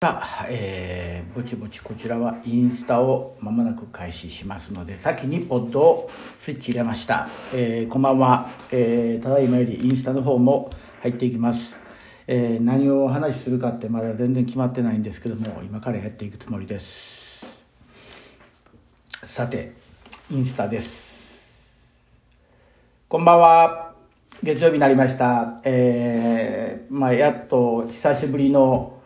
さあ、えー、ぼちぼちこちらはインスタをまもなく開始しますので先にポッドをスイッチ入れました、えー、こんばんは、えー、ただいまよりインスタの方も入っていきます、えー、何をお話しするかってまだ全然決まってないんですけども今からやっていくつもりです。さてインスタです。こんばんは。月曜日になりました。えー、まあやっと久しぶりの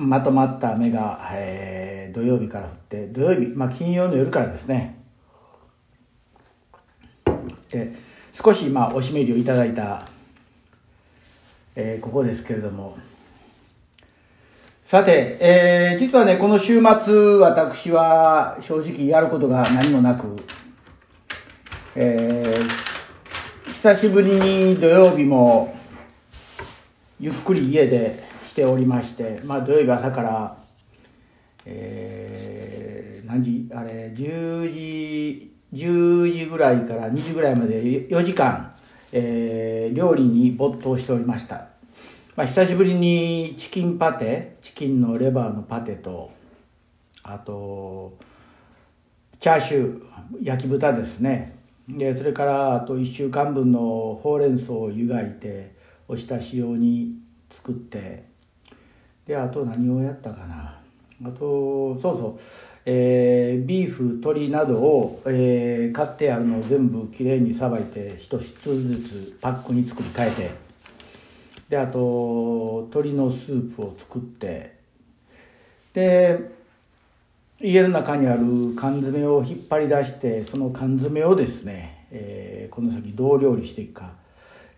まとまった雨が、えー、土曜日から降って土曜日、まあ、金曜の夜からですね。で少し、まあ、おしめりをいただいた、えー、ここですけれども。さて、えー、実はねこの週末私は正直やることが何もなく、えー、久しぶりに土曜日もゆっくり家でしておりまして、まあ、土曜日朝から、えー、何時あれ10時10時ぐらいから2時ぐらいまで4時間、えー、料理に没頭しておりました、まあ、久しぶりにチキンパテチキンのレバーのパテとあとチャーシュー焼き豚ですね。でそれからあと1週間分のほうれん草を湯がいておひたし用に作ってであと何をやったかな。あとそうそう、えー、ビーフ鶏などを、えー、買ってあるのを全部きれいにさばいて一つずつパックに作り変えて。であと鶏のスープを作って。で家の中にある缶詰を引っ張り出してその缶詰をですね、えー、この先どう料理していくか、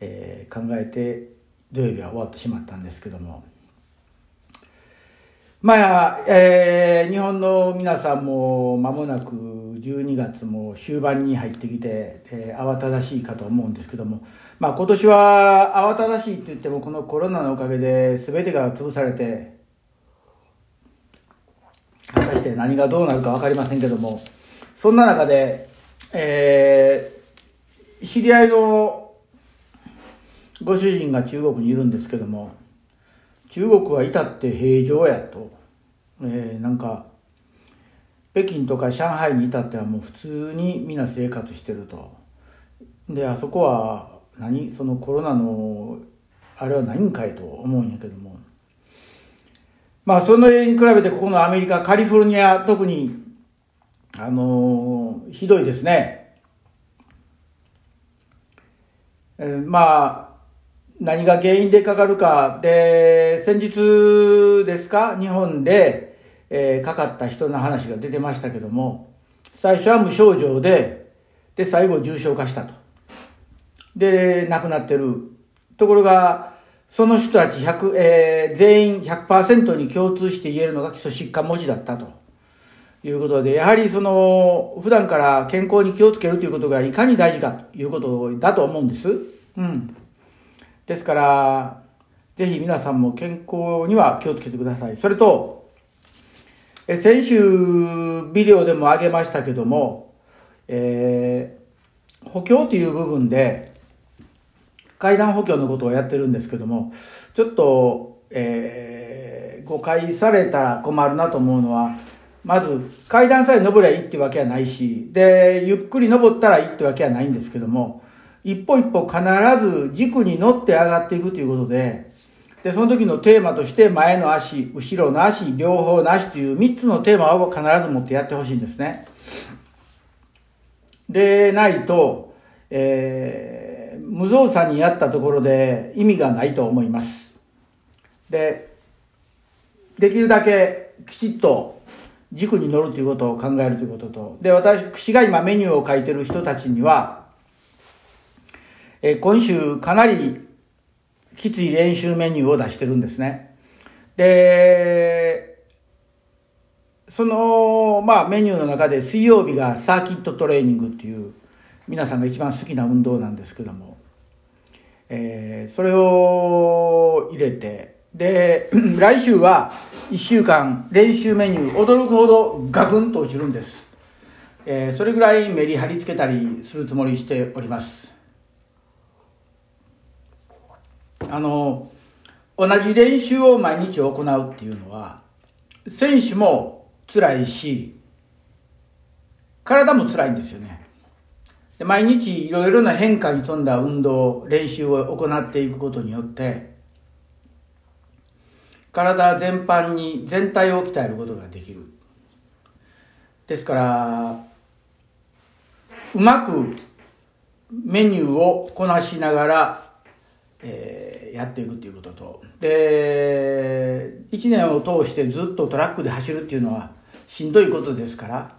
えー、考えて土曜日は終わってしまったんですけども。まあ、えー、日本の皆さんも間もなく12月も終盤に入ってきて、えー、慌ただしいかと思うんですけども、まあ今年は慌ただしいって言ってもこのコロナのおかげで全てが潰されて、果たして何がどうなるか分かりませんけども、そんな中で、えー、知り合いのご主人が中国にいるんですけども、中国は至って平常やと、えー、なんか北京とか上海に至ってはもう普通に皆生活してると。であそこは何？そのコロナのあれは何んかいと思うんやけども。まあその例に比べてここのアメリカカリフォルニア特にあのー、ひどいですね、えー、まあ何が原因でかかるか。で、先日ですか？日本で、えー、かかった人の話が出てましたけども、最初は無症状で、で、最後重症化したと。で、亡くなってる。ところが、その人たち100、えー、全員100%に共通して言えるのが基礎疾患文字だったと。いうことで、やはりその、普段から健康に気をつけるということがいかに大事かということだと思うんです。うん。ですから、ぜひ皆さんも健康には気をつけてください。それと、え先週ビデオでも挙げましたけども、えー、補強という部分で、階段補強のことをやってるんですけども、ちょっと、えー、誤解されたら困るなと思うのは、まず階段さえ登りゃいいってわけはないし、で、ゆっくり登ったらいいってわけはないんですけども、一歩一歩必ず軸に乗って上がっていくということで、で、その時のテーマとして前の足、後ろの足、両方の足という3つのテーマを必ず持ってやってほしいんですね。で、ないと、えー、無造作にやったところで意味がないと思います。で、できるだけきちっと軸に乗るということを考えるということと、で、私が今メニューを書いてる人たちには、え今週かなりきつい練習メニューを出してるんですね。で、その、まあメニューの中で水曜日がサーキットトレーニングっていう皆さんが一番好きな運動なんですけども、えー、それを入れて、で、来週は1週間練習メニュー驚くほどガクンと落ちるんです。えー、それぐらいメリハリつけたりするつもりしております。あの同じ練習を毎日行うっていうのは選手も辛いし、体も辛いんですよね。で毎日いろいろな変化に富んだ運動、練習を行っていくことによって、体全般に全体を鍛えることができる。ですから、うまくメニューをこなしながら、えー、やっていくっていうことと、で、1年を通してずっとトラックで走るっていうのはしんどいことですから、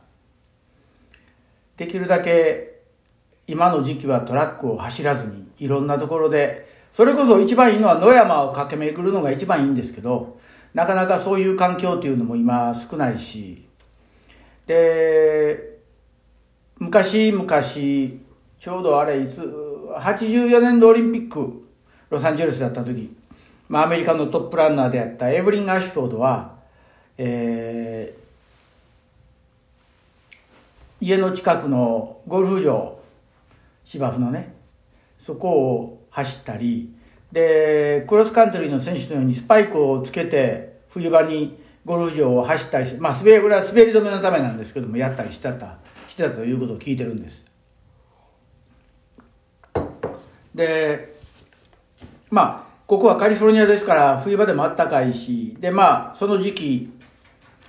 できるだけ今の時期はトラックを走らずにいろんなところで、それこそ一番いいのは野山を駆け巡るのが一番いいんですけど、なかなかそういう環境っていうのも今少ないし、で、昔々、ちょうどあれいつ、84年度オリンピック、ロサンゼルスだった時、まあアメリカのトップランナーであったエブリン・アシュフォードは、えー、家の近くのゴルフ場、芝生のね、そこを走ったり、で、クロスカントリーの選手のようにスパイクをつけて、冬場にゴルフ場を走ったりして、まあ滑り、これは滑り止めのためなんですけども、やったりしてた、してたということを聞いてるんです。で、まあ、ここはカリフォルニアですから冬場でも暖かいし、で、まあ、その時期、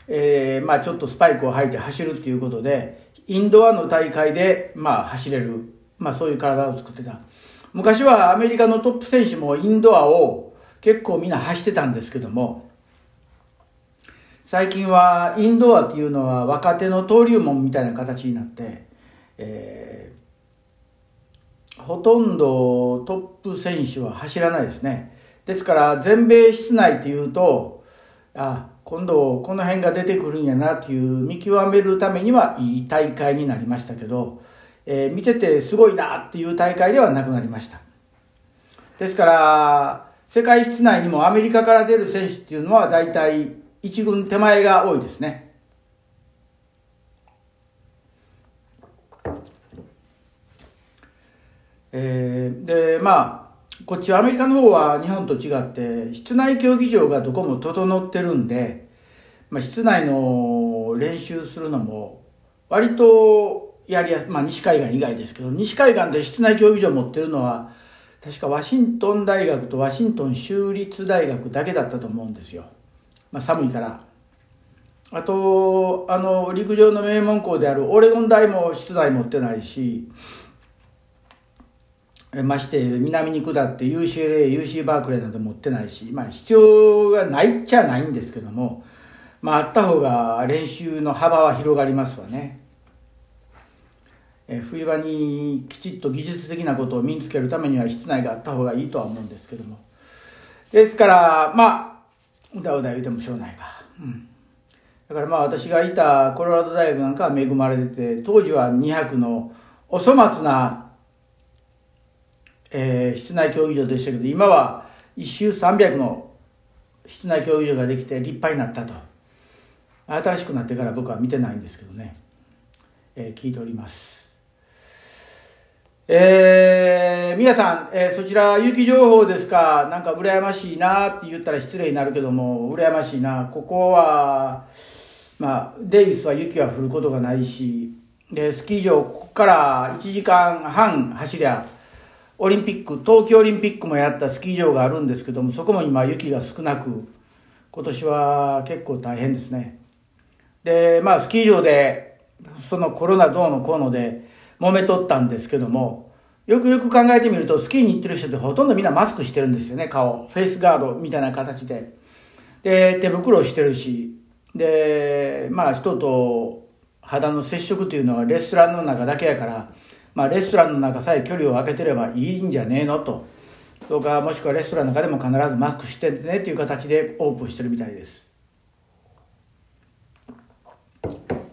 えー、まあちょっとスパイクを履いて走るっていうことで、インドアの大会で、まあ走れる、まあそういう体を作ってた。昔はアメリカのトップ選手もインドアを結構みんな走ってたんですけども、最近はインドアっていうのは若手の登竜門みたいな形になって、えー、ほとんどトップ選手は走らないですね。ですから全米室内っていうと、あ、今度この辺が出てくるんやなっていう見極めるためにはいい大会になりましたけど、えー、見ててすごいなっていう大会ではなくなりました。ですから、世界室内にもアメリカから出る選手っていうのは大体一軍手前が多いですね。えー、で、まあ、こっちはアメリカの方は日本と違って、室内競技場がどこも整ってるんで、まあ、室内の練習するのも、割とやりやすい、まあ、西海岸以外ですけど、西海岸で室内競技場持ってるのは、確かワシントン大学とワシントン州立大学だけだったと思うんですよ。まあ、寒いから。あと、あの、陸上の名門校であるオレゴン大も室内持ってないし、まして南に下って UCLA、UC バークレーなど持ってないし、まあ必要がないっちゃないんですけども、まああった方が練習の幅は広がりますわね。え冬場にきちっと技術的なことを身につけるためには室内があった方がいいとは思うんですけども。ですから、まあ、うだうだ言うてもしょうないか。うん。だからまあ私がいたコロラド大学なんかは恵まれてて、当時は200のお粗末な、えー、室内競技場でしたけど、今は1周300の室内競技場ができて立派になったと。新しくなってから僕は見てないんですけどね、えー、聞いております。えー、皆さん、えー、そちら雪情報ですか？なんか羨ましいなって言ったら失礼になるけども、羨ましいな。ここは、まあ、デイビスは雪は降ることがないし、で、スキー場、ここから1時間半走りゃ、オリンピック、東京オリンピックもやったスキー場があるんですけども、そこも今雪が少なく、今年は結構大変ですね。で、まあ、スキー場で、そのコロナどうのこうので、揉めとったんですけども、よくよく考えてみると、スキーに行ってる人ってほとんどみんなマスクしてるんですよね、顔。フェイスガードみたいな形で。で、手袋してるし、で、まあ人と肌の接触というのはレストランの中だけやから、まあレストランの中さえ距離を空けてればいいんじゃねえのと。とか、もしくはレストランの中でも必ずマスクしてねっていう形でオープンしてるみたいです。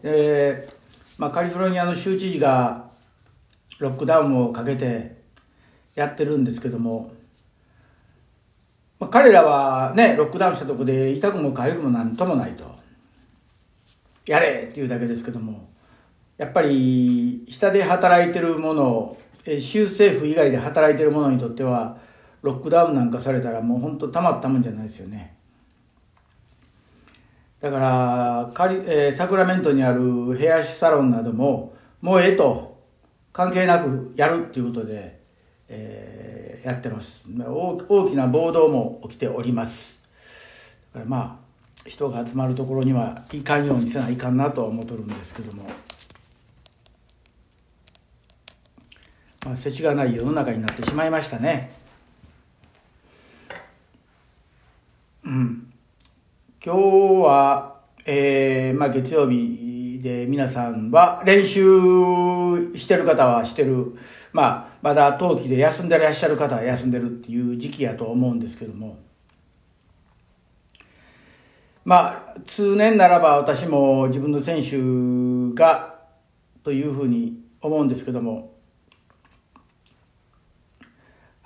で、まあカリフォルニアの州知事がロックダウンをかけてやってるんですけども、まあ、彼らはね、ロックダウンしたとこで痛くも痒くもなんともないと。やれっていうだけですけども、やっぱり下で働いてるもの、州政府以外で働いてる者にとっては、ロックダウンなんかされたらもう本当たまったもんじゃないですよね。だからカリ、えー、サクラメントにあるヘアサロンなどももうええと関係なくやるっていうことで、えー、やってます大きな暴動も起きておりますだからまあ人が集まるところにはいかんようにせないかんなとは思っとるんですけども。まあ、世知がない世の中になってしまいましたね。うん。今日は、えー、まあ月曜日で皆さんは練習してる方はしてる。まあ、まだ冬季で休んでらっしゃる方は休んでるっていう時期やと思うんですけども。まあ、通年ならば私も自分の選手がというふうに思うんですけども、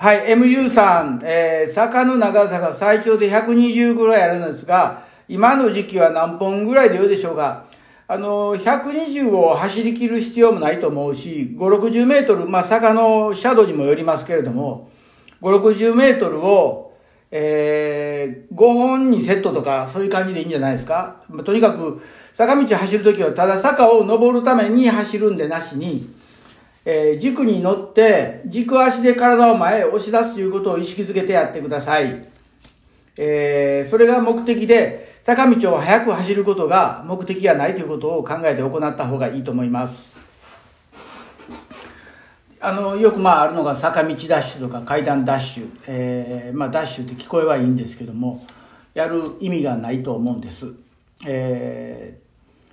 はい、MU さん、えー、坂の長さが最長で120ぐらいあるんですが、今の時期は何本ぐらいでようでしょうか。あの、120を走り切る必要もないと思うし、5、60メートル、まあ、坂のシャドウにもよりますけれども、5、60メートルを、えー、5本にセットとか、そういう感じでいいんじゃないですか。まあ、とにかく、坂道走るときは、ただ坂を登るために走るんでなしに、えー、軸に乗って、軸足で体を前へ押し出すということを意識づけてやってください。えー、それが目的で、坂道を速く走ることが目的がないということを考えて行った方がいいと思います。あの、よくまああるのが坂道ダッシュとか階段ダッシュ。えー、まあダッシュって聞こえはいいんですけども、やる意味がないと思うんです。えー、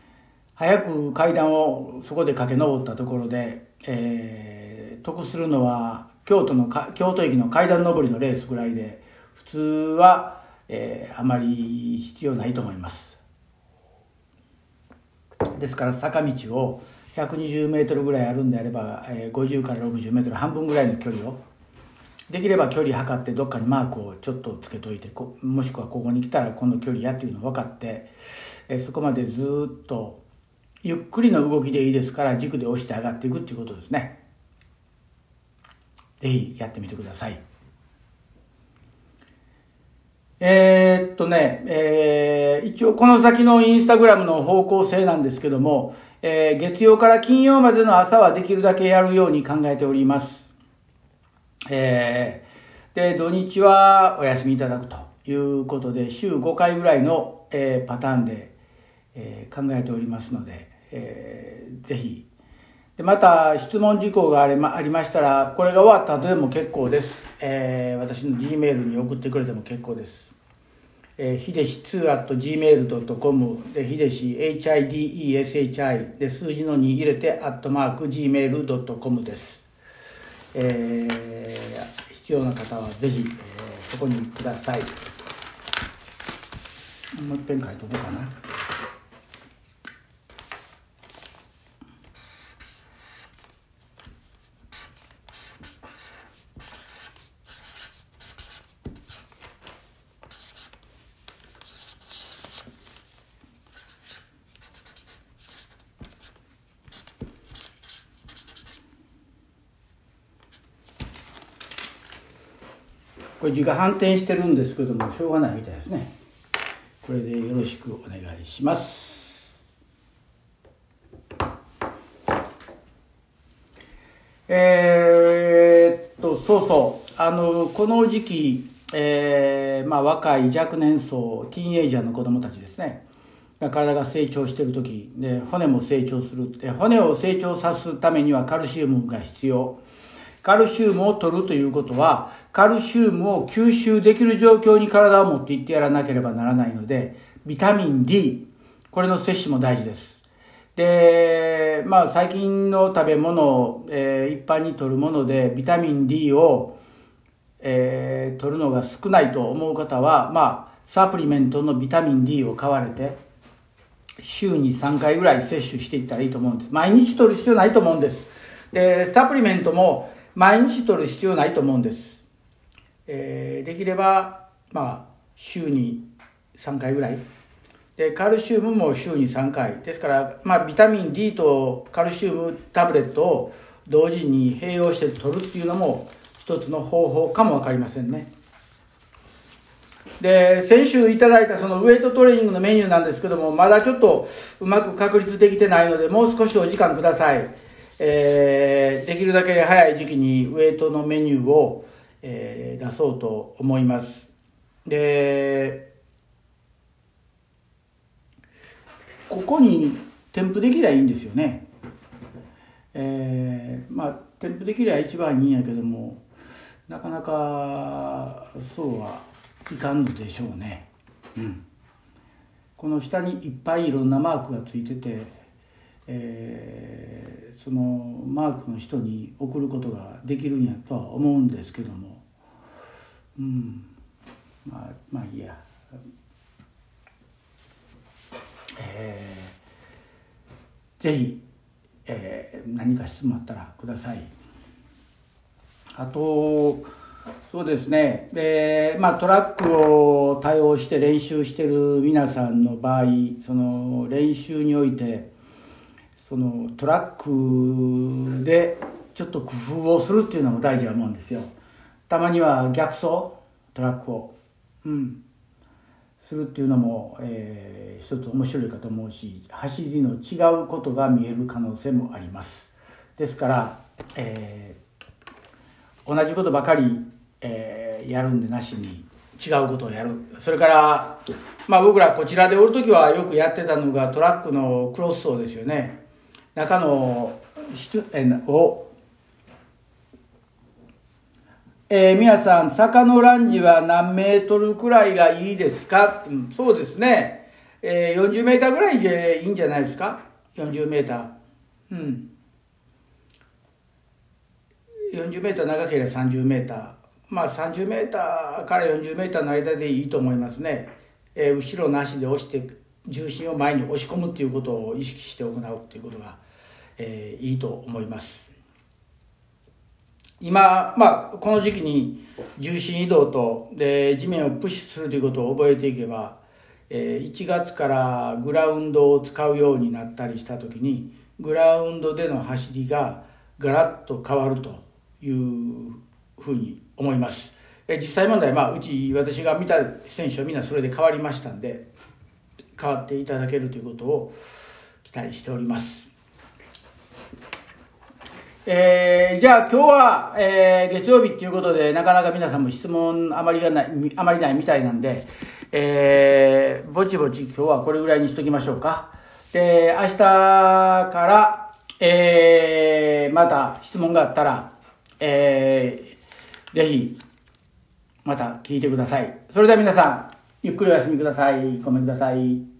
早く階段をそこで駆け上ったところで、えー、得するのは京都の京都駅の階段上りのレースぐらいで普通は、えー、あまり必要ないと思います。ですから坂道を120メートルぐらいあるんであれば、えー、50から60メートル半分ぐらいの距離をできれば距離測ってどっかにマークをちょっとつけといてもしくはここに来たらこの距離やっていうのを分かって、えー、そこまでずっとゆっくりの動きでいいですから軸で押して上がっていくっていうことですね。ぜひやってみてください。えー、っとね、えー、一応この先のインスタグラムの方向性なんですけども、えー、月曜から金曜までの朝はできるだけやるように考えております。えー、で、土日はお休みいただくということで、週5回ぐらいの、えー、パターンで、えー、考えておりますので、えー、ぜひ。でまた質問事項がありまありましたら、これが終わった後でも結構です。えー、私の G メールに送ってくれても結構です。えー、ひでし 2.gmail.com で、ひでし hideshi で、数字の2入れて、アットマーク gmail.com です。えー、必要な方はぜひ、えー、そこにください。もう一遍書いとこうかな。これ字が反転してるんですけどもしょうがないみたいですね。これでよろしくお願いします。えー、っとそうそう。あのこの時期、えーまあ、若い若年層ティーンエイジャーの子供たちですね。体が成長してる時で骨も成長する骨を成長さすためにはカルシウムが必要。カルシウムを取るということは、カルシウムを吸収できる状況に体を持っていってやらなければならないので、ビタミン D、これの摂取も大事です。で、まあ最近の食べ物、えー、一般に取るものでビタミン D を、えー、取るのが少ないと思う方は、まあサプリメントのビタミン D を買われて、週に3回ぐらい摂取していったらいいと思うんです。毎日取る必要ないと思うんです。で、サプリメントも毎日取る必要ないと思うんです。えー、できれば、まあ、週に3回ぐらい。で、カルシウムも週に3回。ですから、まあ、ビタミン D とカルシウムタブレットを同時に併用して取るっていうのも一つの方法かもわかりませんね。で、先週いただいたそのウェイトトレーニングのメニューなんですけども、まだちょっとうまく確立できてないので、もう少しお時間ください。えー、できるだけ早い時期にウェイトのメニューを、えー、出そうと思います。で、ここに添付できりゃいいんですよね。えー、まあ添付できりゃ一番いいんやけどもなかなかそうはいかんのでしょうね。うん、この下にいっぱいいろんなマークがついてて、えー、そのマークの人に送ることができるんやとは思うんですけども、うん、まあまあいいや。えー、ぜひえー、何か質問あったらください。あとそうですねで、まあ、トラックを対応して練習してる皆さんの場合その練習においてそのトラックでちょっと工夫をするっていうのも大事なもんですよ。たまには逆走トラックを。うんするっていうのも、えー、一つ面白いかと思うし走りの違うことが見える可能性もありますですから、えー、同じことばかり、えー、やるんでなしに違うことをやるそれからまあ僕らこちらでおる時はよくやってたのがトラックのクロス走ですよね中のをえー、皆さん、坂のランジは何メートルくらいがいいですか、うん、そうですね。えー、40メーターぐらいでいいんじゃないですか ?40 メーター。うん。40メーター長ければ30メーター。まあ30メーターから40メーターの間でいいと思いますね。えー、後ろなしで押して、重心を前に押し込むっていうことを意識して行うっていうことが、えー、いいと思います。今、まあ、この時期に重心移動とで地面をプッシュするということを覚えていけば、えー、1月からグラウンドを使うようになったりした時にグラウンドでの走りがガラッと変わるというふうに思います。え実際問題、まあ、うち私が見た選手はみんなそれで変わりましたんで変わっていただけるということを期待しております。えー、じゃあ今日は、えー、月曜日っていうことで、なかなか皆さんも質問あまりがない、あまりないみたいなんで、えー、ぼちぼち今日はこれぐらいにしときましょうか。で、明日から、えー、また質問があったら、えー、ぜひ、また聞いてください。それでは皆さん、ゆっくりお休みください。ごめんください。